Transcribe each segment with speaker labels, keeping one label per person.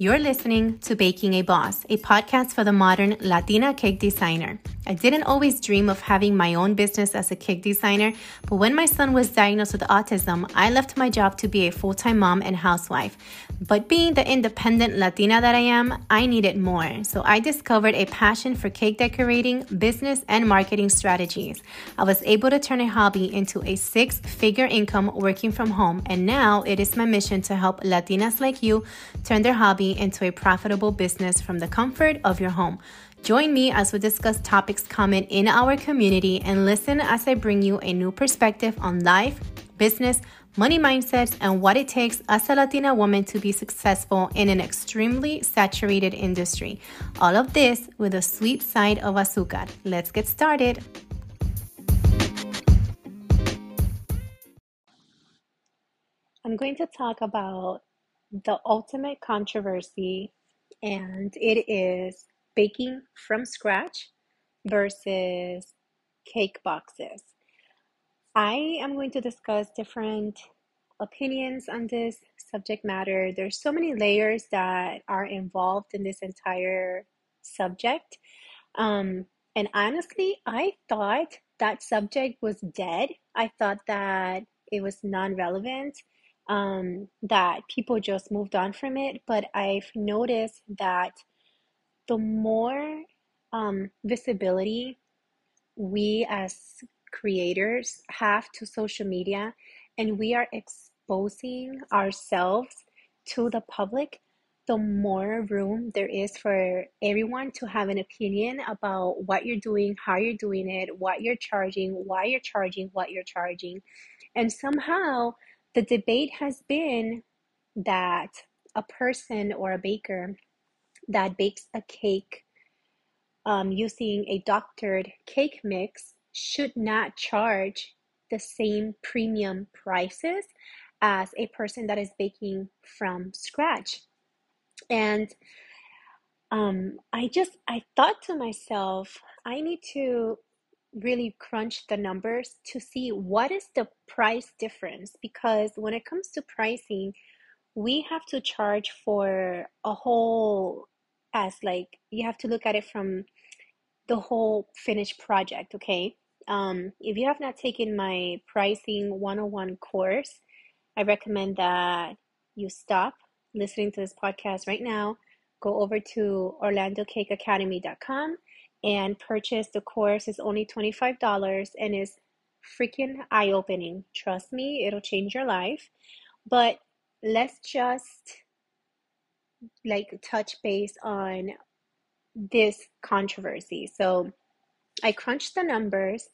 Speaker 1: You're listening to Baking a Boss, a podcast for the modern Latina cake designer. I didn't always dream of having my own business as a cake designer, but when my son was diagnosed with autism, I left my job to be a full time mom and housewife. But being the independent Latina that I am, I needed more. So I discovered a passion for cake decorating, business, and marketing strategies. I was able to turn a hobby into a six figure income working from home, and now it is my mission to help Latinas like you turn their hobby into a profitable business from the comfort of your home. Join me as we discuss topics common in our community and listen as I bring you a new perspective on life, business, money mindsets, and what it takes as a Latina woman to be successful in an extremely saturated industry. All of this with a sweet side of azúcar. Let's get started. I'm going to talk about the ultimate controversy, and it is baking from scratch versus cake boxes. I am going to discuss different opinions on this subject matter. There's so many layers that are involved in this entire subject. Um, and honestly, I thought that subject was dead. I thought that it was non relevant, um, that people just moved on from it. But I've noticed that the more um, visibility we as creators have to social media and we are exposing ourselves to the public, the more room there is for everyone to have an opinion about what you're doing, how you're doing it, what you're charging, why you're charging, what you're charging. And somehow the debate has been that a person or a baker that bakes a cake um, using a doctored cake mix should not charge the same premium prices as a person that is baking from scratch. And um, I just I thought to myself, I need to really crunch the numbers to see what is the price difference because when it comes to pricing, we have to charge for a whole as like you have to look at it from the whole finished project, okay? Um, if you have not taken my pricing 101 course, I recommend that you stop listening to this podcast right now, go over to orlandocakeacademy.com and purchase the course. It's only $25 and is freaking eye opening. Trust me, it'll change your life. But let's just like touch base on this controversy. So I crunched the numbers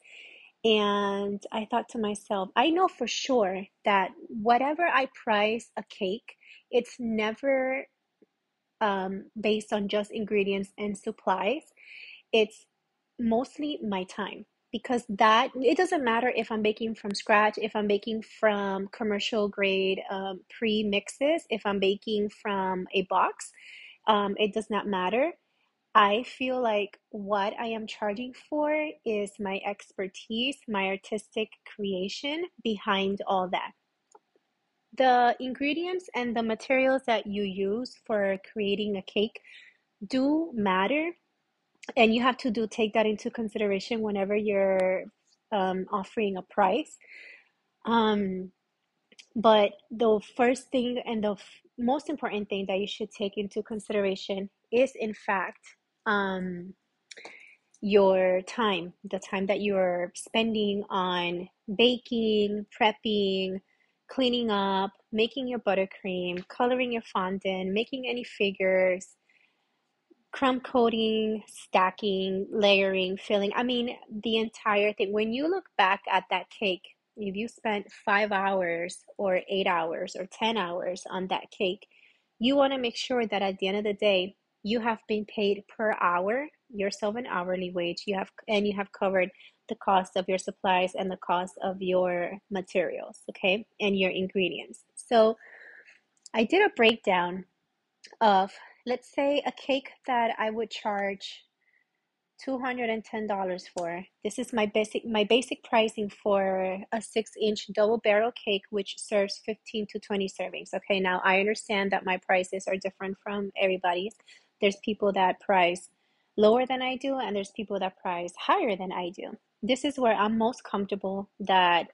Speaker 1: and I thought to myself, I know for sure that whatever I price a cake, it's never um, based on just ingredients and supplies. It's mostly my time because that it doesn't matter if I'm baking from scratch, if I'm baking from commercial grade um, pre mixes, if I'm baking from a box, um, it does not matter. I feel like what I am charging for is my expertise, my artistic creation behind all that. The ingredients and the materials that you use for creating a cake do matter and you have to do take that into consideration whenever you're um, offering a price. Um, but the first thing and the f- most important thing that you should take into consideration is in fact um, your time the time that you're spending on baking prepping cleaning up making your buttercream coloring your fondant making any figures crumb coating, stacking, layering, filling. I mean, the entire thing. When you look back at that cake, if you spent five hours or eight hours or 10 hours on that cake, you want to make sure that at the end of the day, you have been paid per hour, yourself an hourly wage, you have and you have covered the cost of your supplies and the cost of your materials, okay, and your ingredients. So I did a breakdown of let's say a cake that I would charge $210 for. This is my basic my basic pricing for a 6-inch double barrel cake which serves 15 to 20 servings. Okay, now I understand that my prices are different from everybody's. There's people that price lower than I do and there's people that price higher than I do. This is where I'm most comfortable that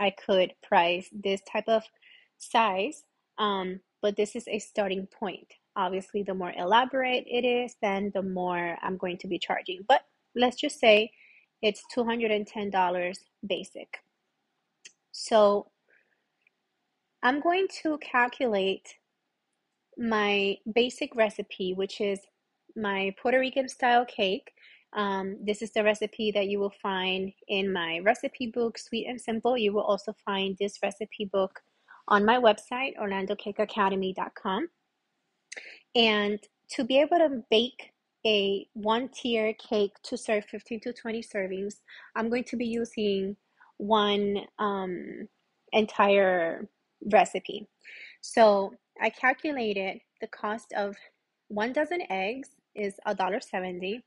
Speaker 1: I could price this type of size. Um, but this is a starting point. Obviously, the more elaborate it is, then the more I'm going to be charging. But let's just say it's $210 basic. So I'm going to calculate my basic recipe, which is my Puerto Rican style cake. Um, this is the recipe that you will find in my recipe book, Sweet and Simple. You will also find this recipe book on my website, orlandocakeacademy.com. And to be able to bake a one tier cake to serve 15 to 20 servings, I'm going to be using one um, entire recipe. So I calculated the cost of one dozen eggs is $1.70.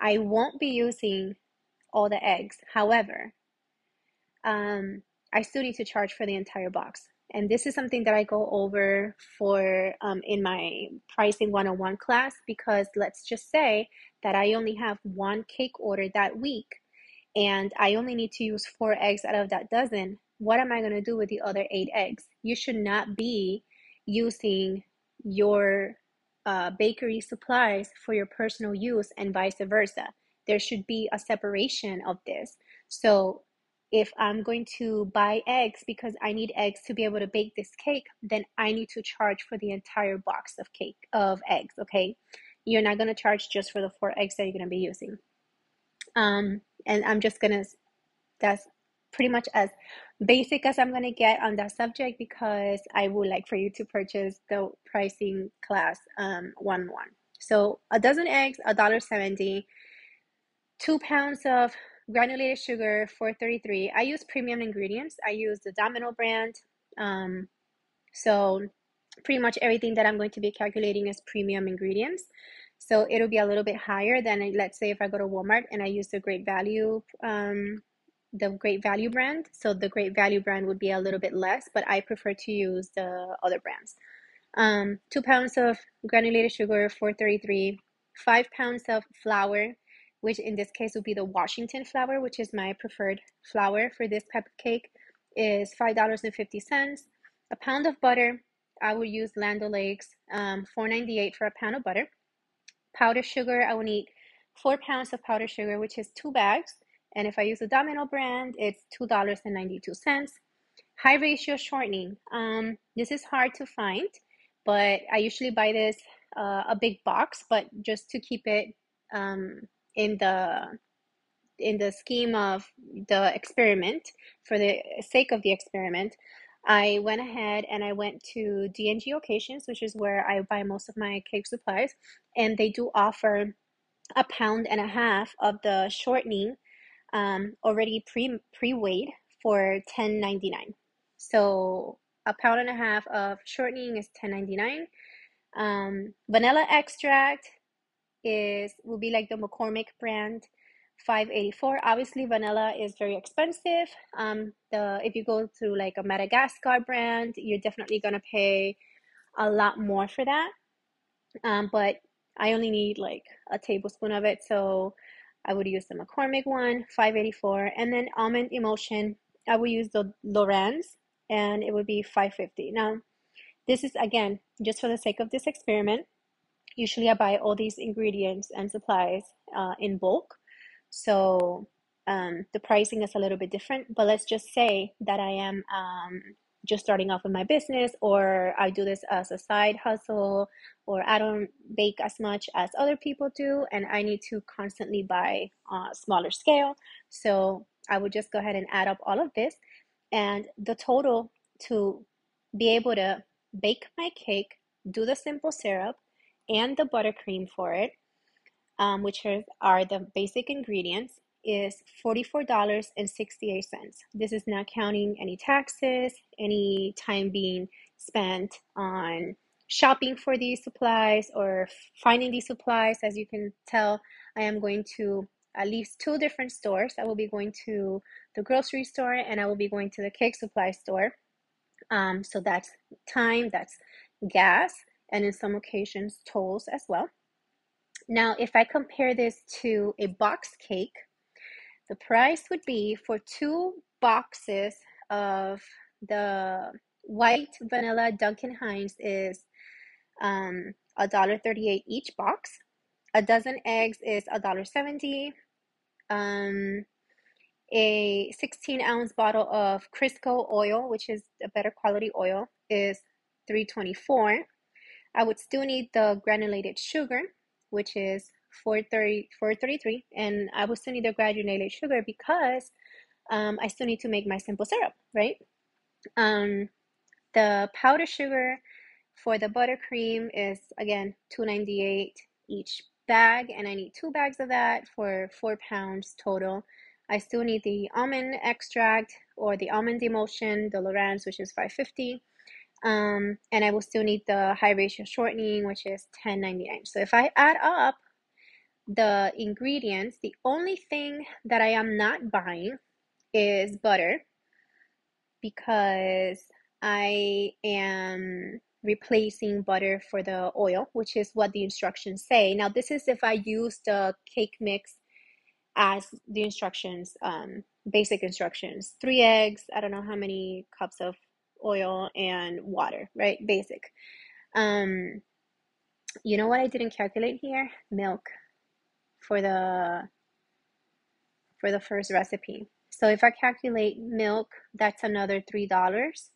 Speaker 1: I won't be using all the eggs. However, um, I still need to charge for the entire box and this is something that I go over for um, in my pricing 101 class because let's just say that I only have one cake order that week and I only need to use four eggs out of that dozen. What am I going to do with the other eight eggs? You should not be using your uh, bakery supplies for your personal use and vice versa. There should be a separation of this. So if I'm going to buy eggs because I need eggs to be able to bake this cake, then I need to charge for the entire box of cake of eggs, okay? You're not going to charge just for the four eggs that you're going to be using. Um, and I'm just going to, that's pretty much as basic as I'm going to get on that subject because I would like for you to purchase the pricing class um, one one. So a dozen eggs, a dollar seventy. Two pounds of granulated sugar 433 i use premium ingredients. I use the domino brand. Um, so pretty much everything that i'm going to be calculating is premium ingredients. So it'll be a little bit higher than let's say if i go to walmart and i use the great value um, the great value brand. So the great value brand would be a little bit less but i prefer to use the other brands. Um, two pounds of granulated sugar 433 five pounds of flour which in this case would be the Washington flour, which is my preferred flour for this type of cake, is $5.50. A pound of butter, I will use Land O'Lakes, um, $4.98 for a pound of butter. Powdered sugar, I will need four pounds of powdered sugar, which is two bags. And if I use the Domino brand, it's $2.92. High ratio shortening. Um, this is hard to find, but I usually buy this uh, a big box, but just to keep it um, in the in the scheme of the experiment for the sake of the experiment i went ahead and i went to D&G Occasions which is where i buy most of my cake supplies and they do offer a pound and a half of the shortening um, already pre pre-weighed for 10.99 so a pound and a half of shortening is 10.99 um, vanilla extract is will be like the McCormick brand 584 obviously vanilla is very expensive. Um the if you go to like a madagascar brand you're definitely gonna pay a lot more for that. Um but i only need like a tablespoon of it so i would use the mccormick one 584 and then almond emulsion i will use the LorAnn's and it would be 550 now this is again just for the sake of this experiment usually I buy all these ingredients and supplies uh, in bulk. So um, the pricing is a little bit different, but let's just say that I am um, just starting off with my business, or I do this as a side hustle, or I don't bake as much as other people do, and I need to constantly buy uh, smaller scale. So I would just go ahead and add up all of this, and the total to be able to bake my cake, do the simple syrup, and the buttercream for it, um, which are, are the basic ingredients, is $44.68. This is not counting any taxes, any time being spent on shopping for these supplies or finding these supplies. As you can tell, I am going to at least two different stores. I will be going to the grocery store and I will be going to the cake supply store. Um, so that's time, that's gas, and in some occasions, tolls as well. Now, if I compare this to a box cake, the price would be for two boxes of the white vanilla Duncan Hines is um a dollar thirty-eight each box. A dozen eggs is a dollar seventy. Um, a 16 ounce bottle of Crisco oil, which is a better quality oil, is 324. I would still need the granulated sugar, which is 430, 433, and I would still need the granulated sugar because um, I still need to make my simple syrup, right? Um, the powdered sugar for the buttercream is again 298 each bag, and I need two bags of that for four pounds total. I still need the almond extract or the almond emulsion, the LorAnn's, which is 550. Um, and I will still need the high ratio shortening, which is 10.99. So if I add up the ingredients, the only thing that I am not buying is butter because I am replacing butter for the oil, which is what the instructions say. Now, this is if I use the cake mix as the instructions, um, basic instructions. Three eggs, I don't know how many cups of oil and water, right? Basic. Um, you know what I didn't calculate here? Milk for the for the first recipe. So if I calculate milk, that's another three dollars.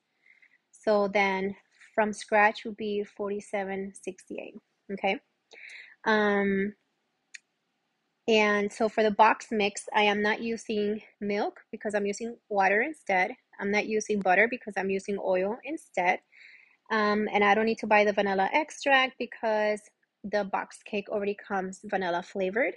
Speaker 1: So then from scratch would be forty-seven sixty-eight. Okay. Um, and so for the box mix, I am not using milk because I'm using water instead. I'm not using butter because I'm using oil instead. Um, and I don't need to buy the vanilla extract because the box cake already comes vanilla flavored.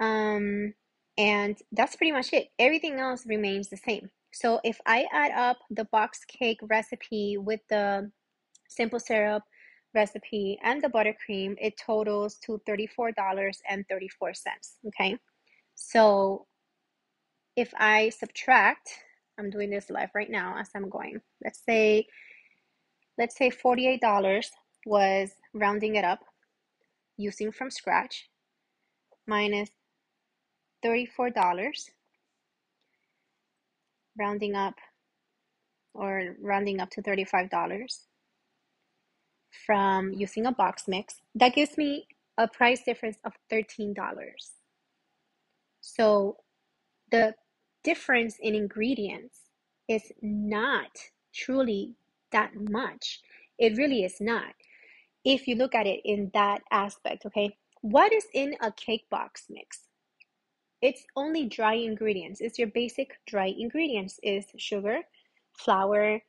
Speaker 1: Um, and that's pretty much it. Everything else remains the same. So if I add up the box cake recipe with the simple syrup, recipe and the buttercream, it totals to $34.34. Okay. So if I subtract, I'm doing this live right now as I'm going. Let's say, let's say $48 was rounding it up using from scratch minus $34 rounding up or rounding up to $35 from using a box mix, that gives me a price difference of $13. So the difference in ingredients is not truly that much. It really is not. If you look at it in that aspect, okay? What is in a cake box mix? It's only dry ingredients. It's your basic dry ingredients is sugar, flour,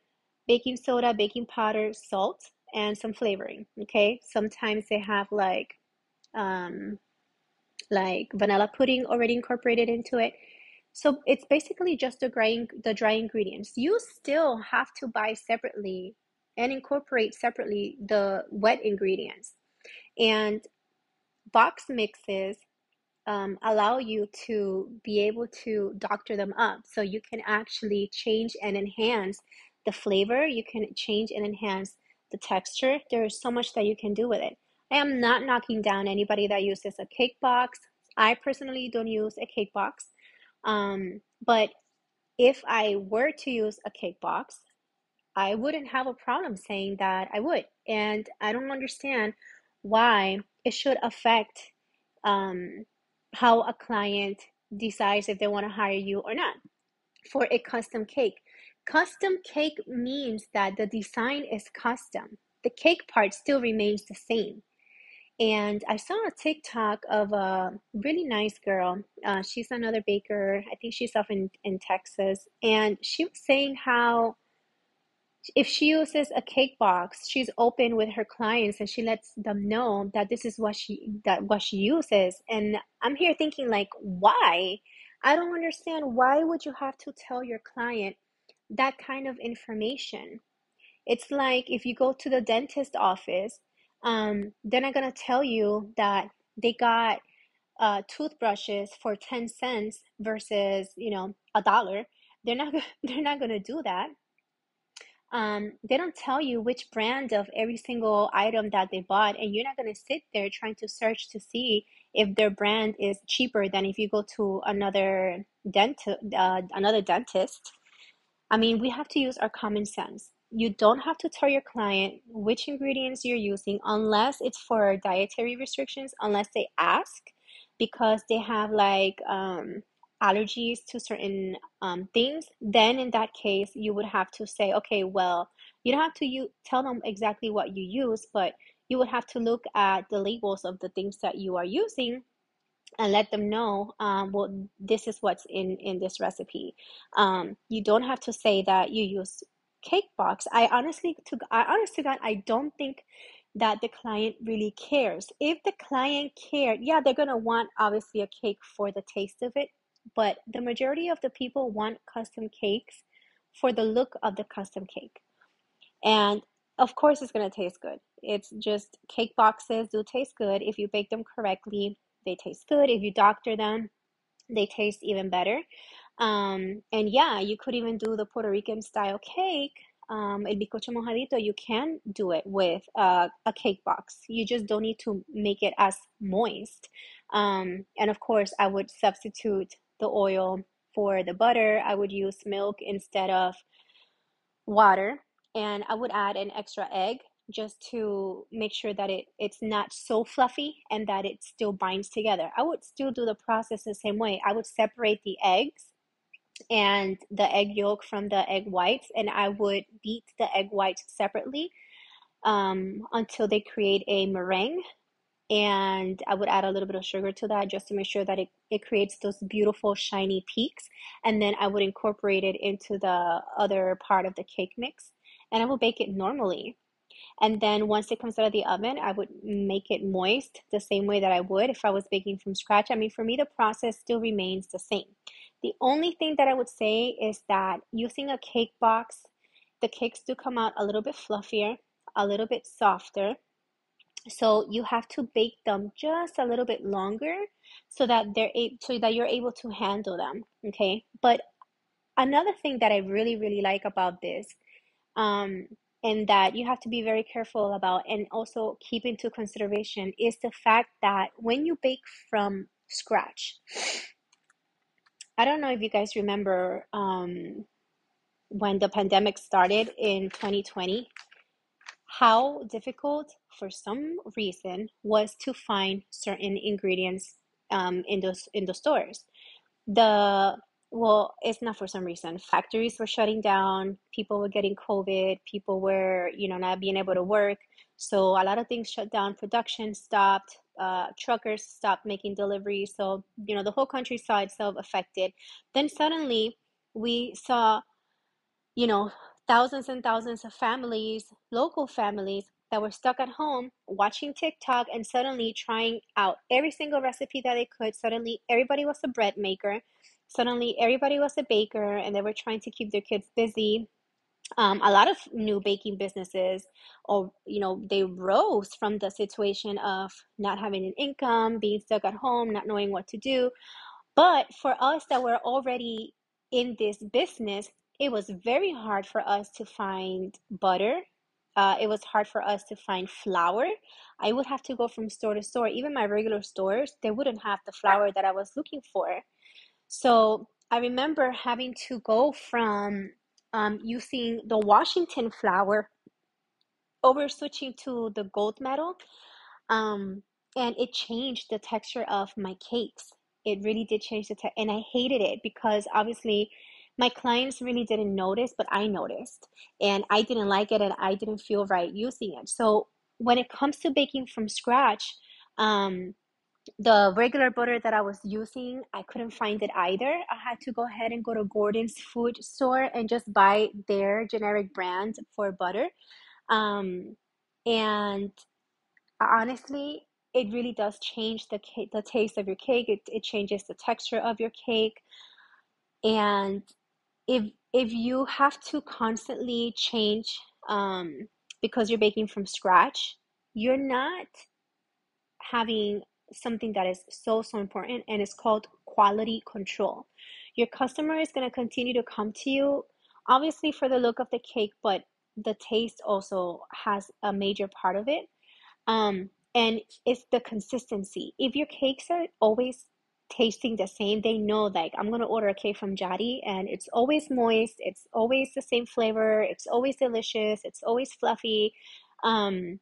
Speaker 1: baking soda, baking powder, salt, and some flavoring. Okay, sometimes they have like um, like vanilla pudding already incorporated into it. So it's basically just the dry the dry ingredients. You still have to buy separately and incorporate separately the wet ingredients. And box mixes um, allow you to be able to doctor them up so you can actually change and enhance the flavor. You can change and enhance the texture. There is so much that you can do with it. I am not knocking down anybody that uses a cake box. I personally don't use a cake box. Um, but if I were to use a cake box, I wouldn't have a problem saying that I would. And I don't understand why it should affect um, how a client decides if they want to hire you or not for a custom cake. Custom cake means that the design is custom. The cake part still remains the same. And I saw a TikTok of a really nice girl. Uh, she's another baker. I think she's off in, in Texas. And she was saying how if she uses a cake box, she's open with her clients and she lets them know that this is what she that what she uses. And I'm here thinking like, why? I don't understand. Why would you have to tell your client that kind of information. It's like if you go to the dentist office, um, they're not gonna tell you that they got uh, toothbrushes for 10 cents versus you know a dollar. They're not they're not to do that. Um, they don't tell you which brand of every single item that they bought and you're not to sit there trying to search to see if their brand is cheaper than if you go to another dent uh, another dentist. I mean, we have to use our common sense. You don't have to tell your client which ingredients you're using unless it's for dietary restrictions, unless they ask because they have like um, allergies to certain um, things. Then, in that case, you would have to say, okay, well, you don't have to you tell them exactly what you use, but you would have to look at the labels of the things that you are using and let them know um, well this is what's in in this recipe um, you don't have to say that you use cake box i honestly to i honestly god i don't think that the client really cares if the client cared yeah they're gonna want obviously a cake for the taste of it but the majority of the people want custom cakes for the look of the custom cake and of course it's gonna taste good it's just cake boxes do taste good if you bake them correctly they taste good. If you doctor them, they taste even better. Um, and yeah, you could even do the Puerto Rican style cake, um, el bizcocho mojadito. You can do it with uh, a cake box. You just don't need to make it as moist. Um, and of course, I would substitute the oil for the butter. I would use milk instead of water, and I would add an extra egg just to make sure that it it's not so fluffy and that it still binds together. I would still do the process the same way. I would separate the eggs and the egg yolk from the egg whites and I would beat the egg whites separately um, until they create a meringue and I would add a little bit of sugar to that just to make sure that it, it creates those beautiful shiny peaks and then I would incorporate it into the other part of the cake mix and I will bake it normally and then once it comes out of the oven, I would make it moist the same way that I would if I was baking from scratch. I mean, for me, the process still remains the same. The only thing that I would say is that using a cake box, the cakes do come out a little bit fluffier, a little bit softer. So you have to bake them just a little bit longer so that they're able so that you're able to handle them. Okay. But another thing that I really, really like about this um, and that you have to be very careful about and also keep into consideration is the fact that when you bake from scratch i don't know if you guys remember um, when the pandemic started in 2020 how difficult for some reason was to find certain ingredients um, in those in the stores the well, it's not for some reason. Factories were shutting down, people were getting COVID, people were, you know, not being able to work. So a lot of things shut down, production stopped, uh, truckers stopped making deliveries. So, you know, the whole country saw itself affected. Then suddenly we saw, you know, thousands and thousands of families, local families that were stuck at home watching TikTok and suddenly trying out every single recipe that they could. Suddenly everybody was a bread maker suddenly everybody was a baker and they were trying to keep their kids busy um, a lot of new baking businesses or you know they rose from the situation of not having an income being stuck at home not knowing what to do. But for us that were already in this business it was very hard for us to find butter. Uh, it was hard for us to find flour. I would have to go from store to store. Even my regular stores they wouldn't have the flour that i was looking for. So I remember having to go from um, using the Washington flour over switching to the gold medal. Um, and it changed the texture of my cakes. It really did change the texture. And I hated it because obviously my clients really didn't notice, but I noticed. And I didn't like it and I didn't feel right using it. So when it comes to baking from scratch, um, the regular butter that I was using, I couldn't find it either. I had to go ahead and go to Gordon's food store and just buy their generic brand for butter. Um, and honestly, it really does change the cake, the taste of your cake. It, it changes the texture of your cake. And if if you have to constantly change um, because you're baking from scratch, you're not having something that is so, so important, and it's called quality control. Your customer is going to continue to come to you, obviously, for the look of the cake, but the taste also has a major part of it. Um, and it's the consistency. If your cakes are always tasting the same, they know like I'm gonna order a cake from Jadi and it's always moist, it's always the same flavor, it's always delicious, it's always fluffy, um,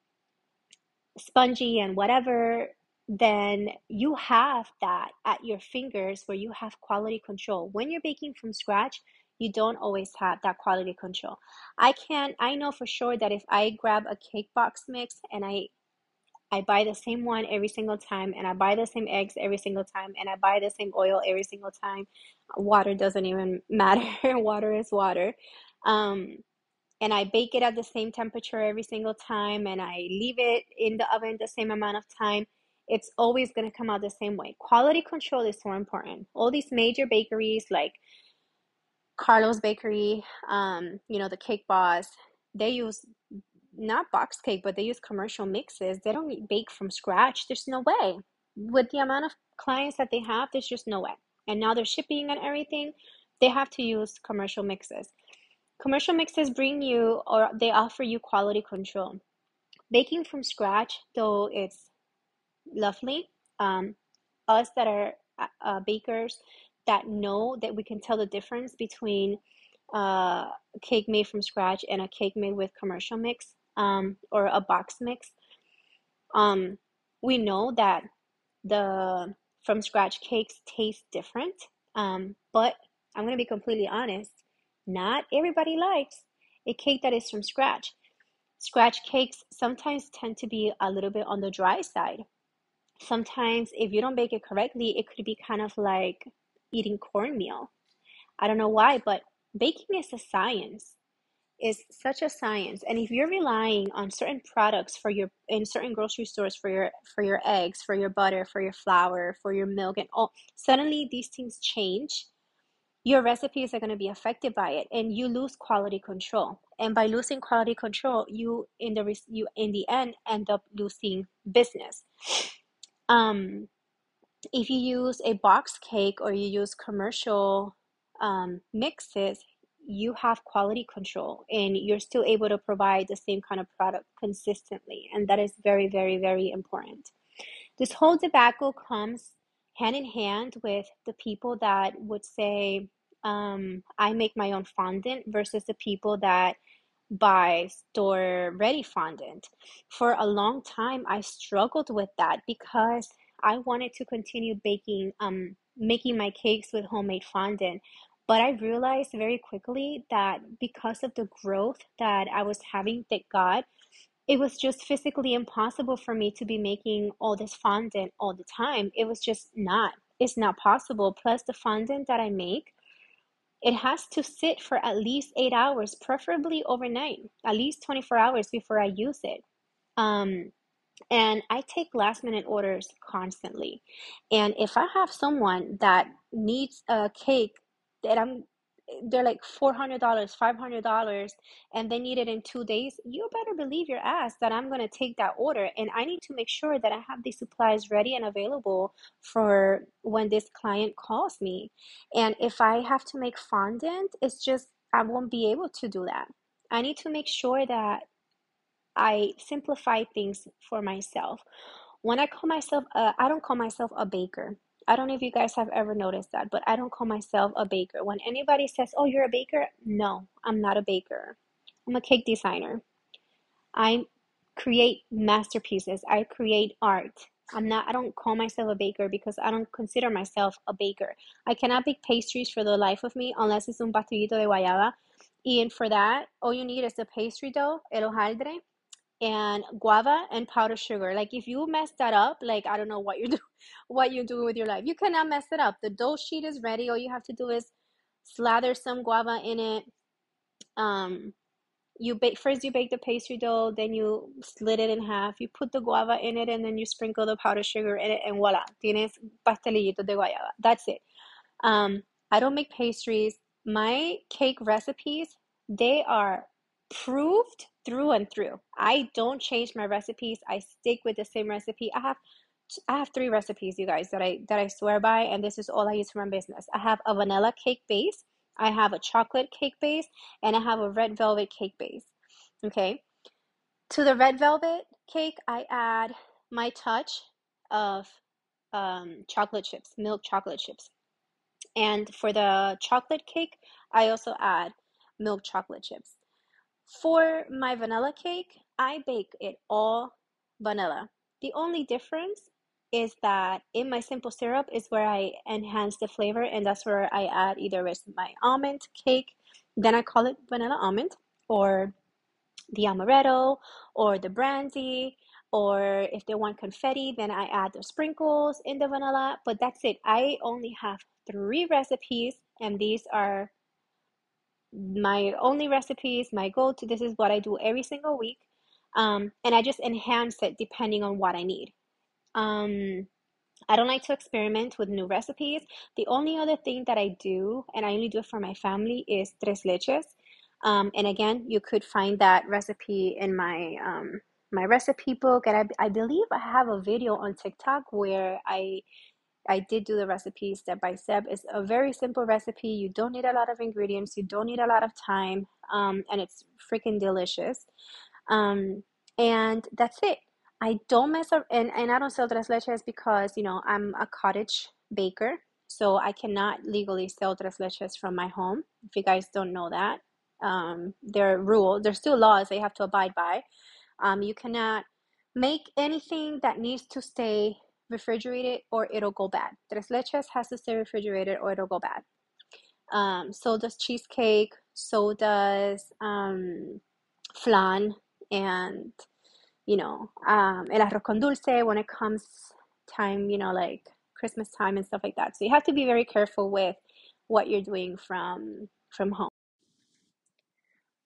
Speaker 1: spongy and whatever, then you have that at your fingers where you have quality control. When you're baking from scratch, you don't always have that quality control. I can I know for sure that if I grab a cake box mix and I I buy the same one every single time, and I buy the same eggs every single time, and I buy the same oil every single time. Water doesn't even matter. water is water. Um, and I bake it at the same temperature every single time, and I leave it in the oven the same amount of time. It's always going to come out the same way. Quality control is so important. All these major bakeries like Carlo's Bakery, um, you know, the Cake Boss, they use not box cake, but they use commercial mixes. They don't bake from scratch. There's no way. With the amount of clients that they have, there's just no way. And now they're shipping and everything, they have to use commercial mixes. Commercial mixes bring you or they offer you quality control. Baking from scratch, though, it's lovely. Um, us that are uh, bakers that know that we can tell the difference between uh, a cake made from scratch and a cake made with commercial mix um, or a box mix, um, we know that the from scratch cakes taste different. Um, but I'm going to be completely honest, not everybody likes a cake that is from scratch. Scratch cakes sometimes tend to be a little bit on the dry side. Sometimes, if you don't bake it correctly, it could be kind of like eating cornmeal. I don't know why, but baking is a science. Is such a science. And if you're relying on certain products for your in certain grocery stores for your for your eggs for your butter for your flour for your milk and all suddenly these things change your recipes are going to be affected by it and you lose quality control. And by losing quality control you in the you in the end end up losing business um if you use a box cake or you use commercial um, mixes you have quality control and you're still able to provide the same kind of product consistently. And that is very, very, very important. This whole debacle comes hand in hand with the people that would say, um, I make my own fondant versus the people that buy store ready fondant. For a long time, I struggled with that because I wanted to continue baking, um, making my cakes with homemade fondant but I realized very quickly that because of the growth that I was having, thank God, it was just physically impossible for me to be making all this fondant all the time. It was just not. It's not possible. Plus, the fondant that I make, it has to sit for at least eight hours, preferably overnight, at least 24 hours before I use it. Um, and I take last minute orders constantly. And if I have someone that needs a cake that I'm they're like $400 $500 and they need it in two days you better believe your ass that i'm going to take that order and i need to make sure that i have the supplies ready and available for when this client calls me. And if i have to make fondant it's just i won't be able to do that. I need to make sure that i simplify things for myself. When i call myself a, i don't call myself a baker I don't know if you guys have ever noticed that, but I don't call myself a baker. When anybody says, "Oh, you're a baker," no, I'm not a baker. I'm a cake designer. I create masterpieces. I create art. I'm not I don't call myself a baker because I don't consider myself a baker. I cannot bake pastries for the life of me unless it's un pastelito de guayaba. And for that, all you need is the pastry dough, el hojaldre, and guava and powdered sugar. Like if you mess that up, like I don't know what you're doing, what you're doing with your life. You cannot mess it up. The dough sheet is ready. All you have to do is slather some guava in it. Um, you bake first. You bake the pastry dough, then you slit it in half. You put the guava in it, and then you sprinkle the powdered sugar in it, and voila, tienes pastelito de guayaba. That's it. Um, I don't make pastries. My cake recipes, they are proved through and through. I don't change my recipes. I stick with the same recipe. I have I have three recipes, you guys, that I that I swear by, and this is all I use for my business. I have a vanilla cake base, I have a chocolate cake base, and I have a red velvet cake base. Okay. To the red velvet cake, I add my touch of um, chocolate chips, milk chocolate chips. And for the chocolate cake, I also add milk chocolate chips. For my vanilla cake, I bake it all vanilla. The only difference is that in my simple syrup is where I enhance the flavor, and that's where I add either it's my almond cake, then I call it vanilla almond, or the amaretto, or the brandy, or if they want confetti, then I add the sprinkles in the vanilla. But that's it. I only have three recipes, and these are my only recipes, my go to. This is what I do every single week. Um, and I just enhance it depending on what I need. Um, I don't like to experiment with new recipes. The only other thing that I do, and I only do it for my family, is tres leches. Um, and again, you could find that recipe in my um, my recipe book. And I, I believe I have a video on TikTok where I I did do the recipe step by step. It's a very simple recipe. You don't need a lot of ingredients. You don't need a lot of time, um, and it's freaking delicious. Um, and that's it. I don't mess up, and, and I don't sell tres leches because you know I'm a cottage baker, so I cannot legally sell tres leches from my home. If you guys don't know that, um, there are rules. There's still laws they have to abide by. Um, you cannot make anything that needs to stay refrigerated or it'll go bad. Tres leches has to stay refrigerated or it'll go bad. Um, so does cheesecake. So does um, flan and you know um, el arroz con dulce when it comes time you know like Christmas time and stuff like that. So you have to be very careful with what you're doing from from home.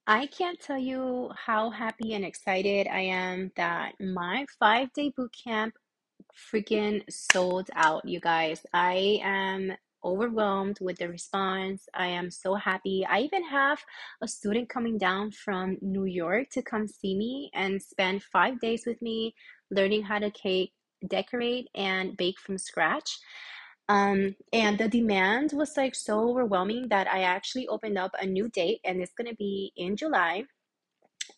Speaker 1: I can't tell you how happy and excited I am that my five day boot camp freaking sold out, you guys. I am overwhelmed with the response. I am so happy. I even have a student coming down from New York to come see me and spend five days with me learning how to cake, decorate, and bake from scratch. Um, and the demand was like so overwhelming that I actually opened up a new date, and it's gonna be in July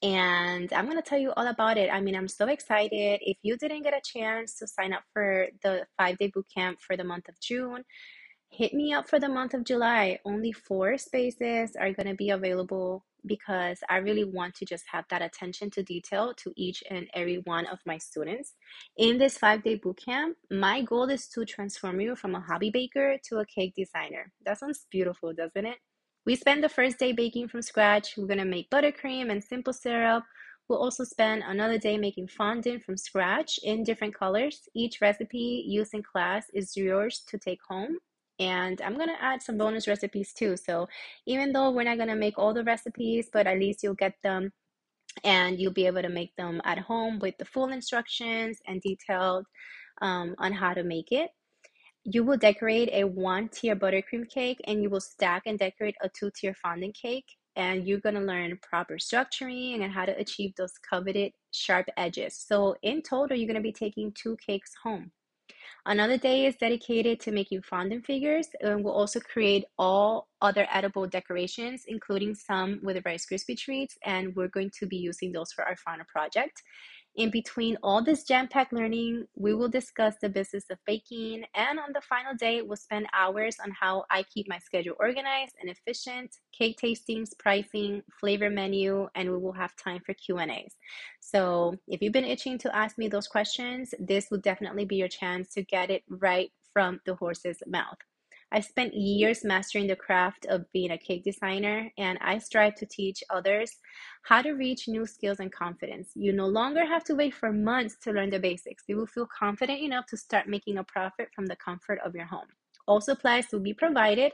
Speaker 1: and I'm going to tell you all about it. I mean, I'm so excited. If you didn't get a chance to sign up for the five day boot camp for the month of June, hit me up for the month of July. Only four spaces are going to be available because I really want to just have that attention to detail to each and every one of my students. In this five day boot camp, my goal is to transform you from a hobby baker to a cake designer. That sounds beautiful, doesn't it? We spend the first day baking from scratch. We're gonna make buttercream and simple syrup. We'll also spend another day making fondant from scratch in different colors. Each recipe used in class is yours to take home. And I'm gonna add some bonus recipes too. So even though we're not gonna make all the recipes, but at least you'll get them and you'll be able to make them at home with the full instructions and detailed um, on how to make it you will decorate a one tier buttercream cake and you will stack and decorate a two tier fondant cake. And you're to learn proper structuring and how to achieve those coveted sharp edges. So, in total, you're to be taking two cakes home. Another day is dedicated to making fondant figures, and we'll also create all other edible decorations, including some with Rice Krispie treats, and we're going to be using those for our final project. In between all this jam packed learning, we will discuss the business of baking, and on the final day, we'll spend hours on how I keep my schedule organized and efficient, cake tastings, pricing, flavor menu, and we will have time for Q&As. So, if you've been itching to ask me those questions, this will definitely be your chance to get it right from the horse's mouth. I spent years mastering the craft of being a cake designer, and I strive to teach others how to reach new skills and confidence. You no longer have to wait for months to learn the basics. You will feel confident enough to start making a profit from the comfort of your home. All supplies will be provided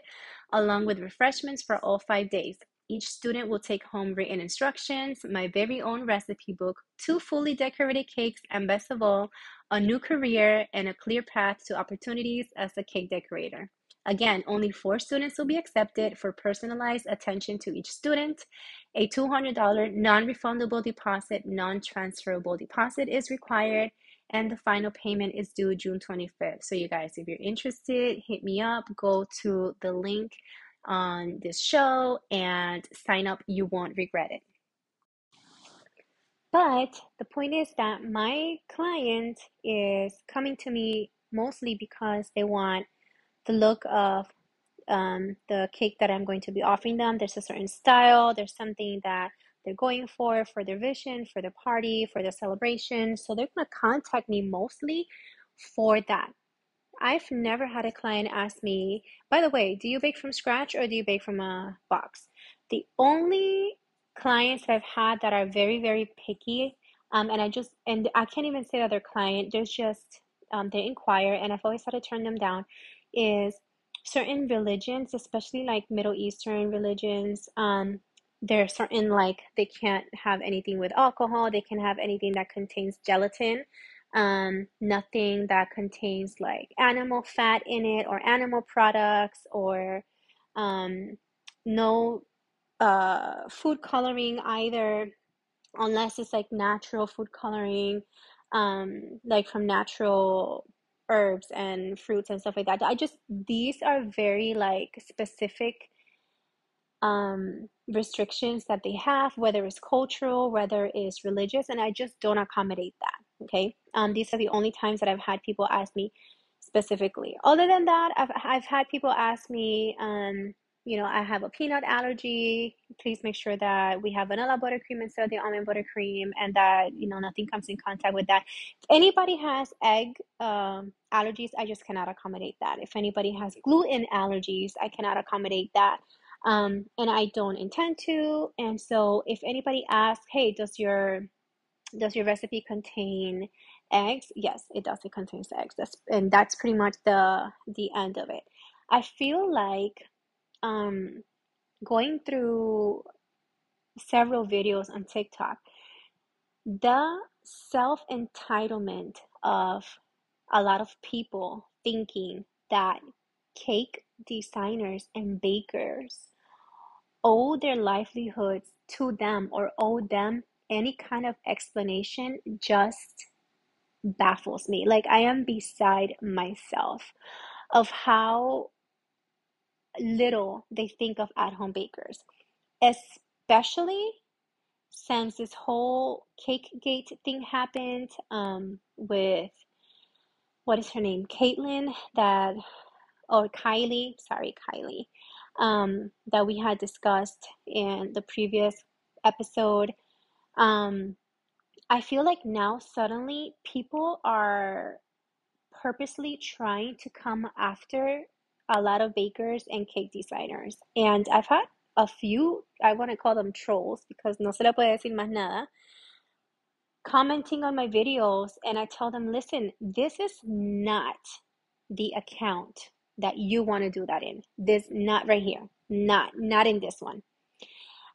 Speaker 1: along with refreshments for all five days. Each student will take home written instructions, my very own recipe book, two fully decorated cakes, and best of all, a new career and a clear path to opportunities as a cake decorator. Again, only four students will be accepted for personalized attention to each student. A $200 non refundable deposit, non transferable deposit is required, and the final payment is due June 25th. So, you guys, if you're interested, hit me up. Go to the link on this show and sign up. You won't regret it. But the point is that my client is coming to me mostly because they want the look of um, the cake that I'm going to be offering them. There's a certain style, there's something that they're going for for their vision, for the party, for the celebration. So they're going to contact me mostly for that. I've never had a client ask me, by the way, do you bake from scratch or do you bake from a box? The only clients that I've had that are very, very picky, um, and I just, and I can't even say that they're client, there's just, um, they inquire, and I've always had to turn them down, is certain religions, especially like Middle Eastern religions, um, there are certain like they can't have anything with alcohol, they can have anything that contains gelatin um, nothing that contains like animal fat in it or animal products or um, no uh, food coloring either unless it's like natural food coloring um, like from natural herbs and fruits and stuff like that i just these are very like specific um, restrictions that they have, whether it's cultural, whether it's religious, and I just don't accommodate that. Okay. Um, these are the only times that I've had people ask me specifically. Other than that, I've, I've had people ask me, um, you know, I have a peanut allergy. Please make sure that we have vanilla buttercream instead of the almond buttercream and that, you know, nothing comes in contact with that. If anybody has egg um, allergies, I just cannot accommodate that. If anybody has gluten allergies, I cannot accommodate that um, and I don't intend to. And so, if anybody asks, "Hey, does your does your recipe contain eggs?" Yes, it does. It contains eggs. That's and that's pretty much the the end of it. I feel like um, going through several videos on TikTok, the self entitlement of a lot of people thinking that cake designers and bakers owe their livelihoods to them or owe them any kind of explanation just baffles me. Like, I am beside myself of how little they think of at home bakers, especially since this whole cake gate thing happened um, with what is her name? Caitlin, that, or Kylie, sorry, Kylie, um, that we had discussed in the previous episode. Um, I feel like now suddenly people are purposely trying to come after a lot of bakers and cake designers. And I've had a few, I want to call them trolls because no se le puede decir más nada, commenting on my videos. And I tell them, listen, this is not the account that you want to do that in. This not right here. Not not in this one.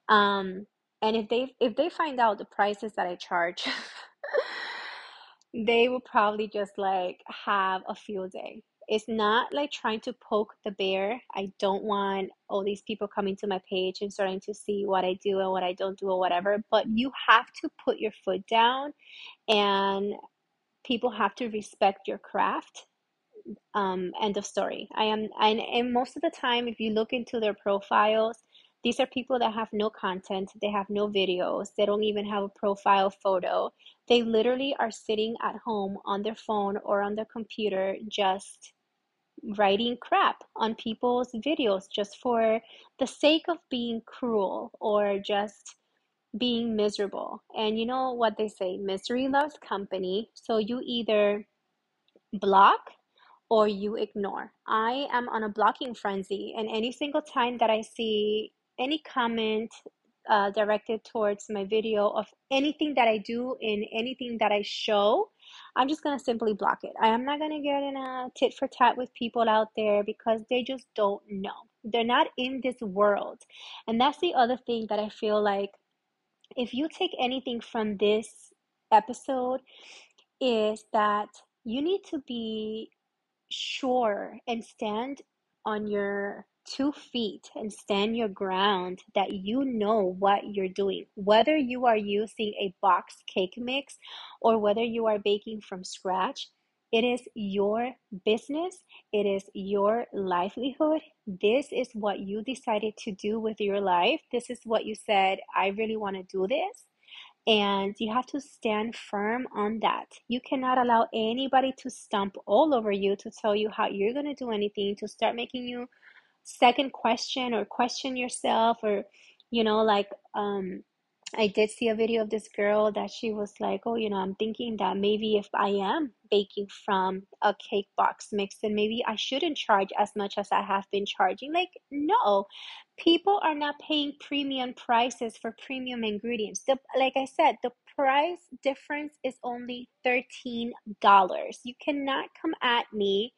Speaker 1: Um and if they if they find out the prices that I charge, they will probably just like have a field day. It's not like trying to poke the bear. I don't want all these people coming to my page and starting to see what I do and what I don't do or whatever. But you have to put your foot down and people have to respect your craft um, end of story. I am, and, and most of the time, if you look into their profiles, these are people that have no content, they have no videos, they don't even have a profile photo. They literally are sitting at home on their phone or on their computer just writing crap on people's videos just for the sake of being cruel or just being miserable. And you know what they say misery loves company. So you either block or you ignore. I am on a blocking frenzy, and any single time that I see any comment uh, directed towards my video of anything that I do in anything that I show, I'm just gonna simply block it. I am not gonna get in a tit for tat with people out there because they just don't know. They're not in this world. And that's the other thing that I feel like if you take anything from this episode, is that you need to be sure and stand on your two feet and stand your ground that you know what you're doing. Whether you are using a box cake mix or whether you are baking from scratch, it is your business, it is your livelihood. This is what you decided to do with your life. This is what you said, I really want to do this. And you have to stand firm on that. You cannot allow anybody to stomp all over you to tell you how you're going to do anything, to start making you second question or question yourself or you know like um I did see a video of this girl that she was like, Oh, you know, I'm thinking that maybe if I am baking from a cake box mix, then maybe I shouldn't charge as much as I have been charging. Like, no, people are not paying premium prices for premium ingredients. The, like I said, the price difference is only $13. You cannot come at me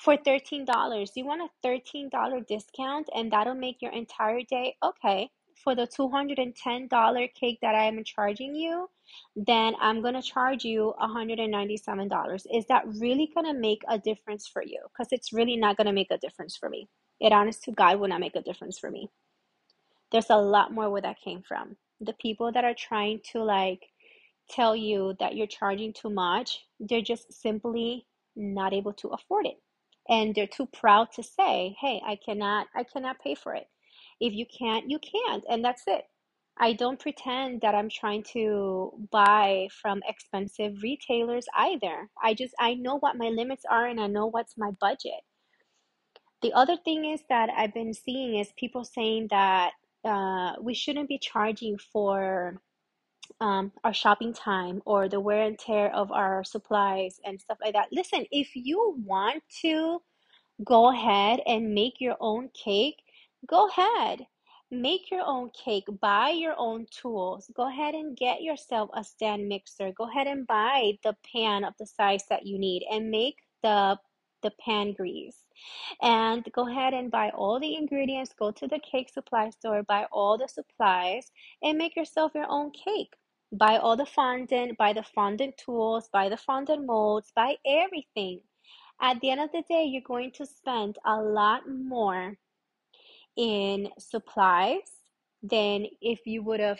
Speaker 1: for $13. You want a $13 discount and that'll make your entire day okay. For the $210 cake that I am charging you, then I'm going to charge you $197. Is that really going to make a difference for you? Because it's really not going to make a difference for me. It honest to God will not make a difference for me. There's a lot more where that came from. The people that are trying to like tell you that you're charging too much, they're just simply not able to afford it and they're too proud to say hey i cannot i cannot pay for it. If you can't you can't and that's it. I don't pretend that i'm trying to buy from expensive retailers either. I just i know what my limits are and i know what's my budget. The other thing is that i've been seeing is people saying that uh, we shouldn't be charging for um, our shopping time or the wear and tear of our supplies and stuff like that. Listen, if you want to go ahead and make your own cake, go ahead. Make your own cake, buy your own tools. Go ahead and get yourself a stand mixer. Go ahead and buy the pan of the size that you need and make the the pan grease. And go ahead and buy all the ingredients. Go to the cake supply store, buy all the supplies, and make yourself your own cake. Buy all the fondant, buy the fondant tools, buy the fondant molds, buy everything at the end of the day, you're going to spend a lot more in supplies than if you would have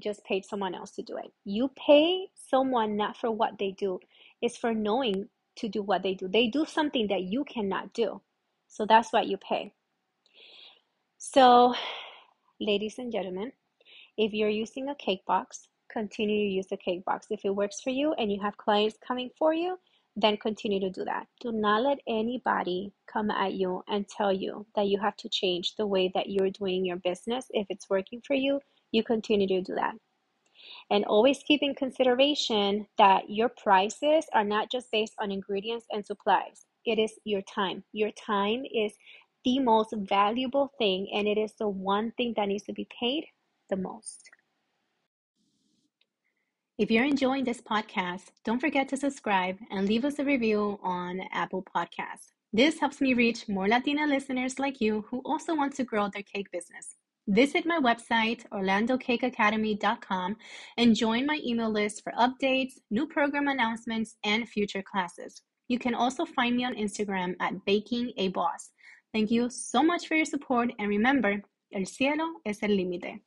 Speaker 1: just paid someone else to do it. You pay someone not for what they do, it's for knowing to do what they do. They do something that you cannot do. So that's what you pay. So, ladies and gentlemen, if you're using a cake box, continue to use the cake box. If it works for you and you have clients coming for you, then continue to do that. Do not let anybody come at you and tell you that you have to change the way that you're doing your business. If it's working for you, you continue to do that. And always keep in consideration that your prices are not just based on ingredients and supplies, it is your time. Your time is the most valuable thing, and it is the one thing that needs to be paid the most. If you're enjoying this podcast, don't forget to subscribe and leave us a review on Apple Podcasts. This helps me reach more Latina listeners like you who also want to grow their cake business. Visit my website, orlandocakeacademy.com, and join my email list for updates, new program announcements, and future classes. You can also find me on Instagram at Baking a Boss. Thank you so much for your support, and remember, el cielo es el límite.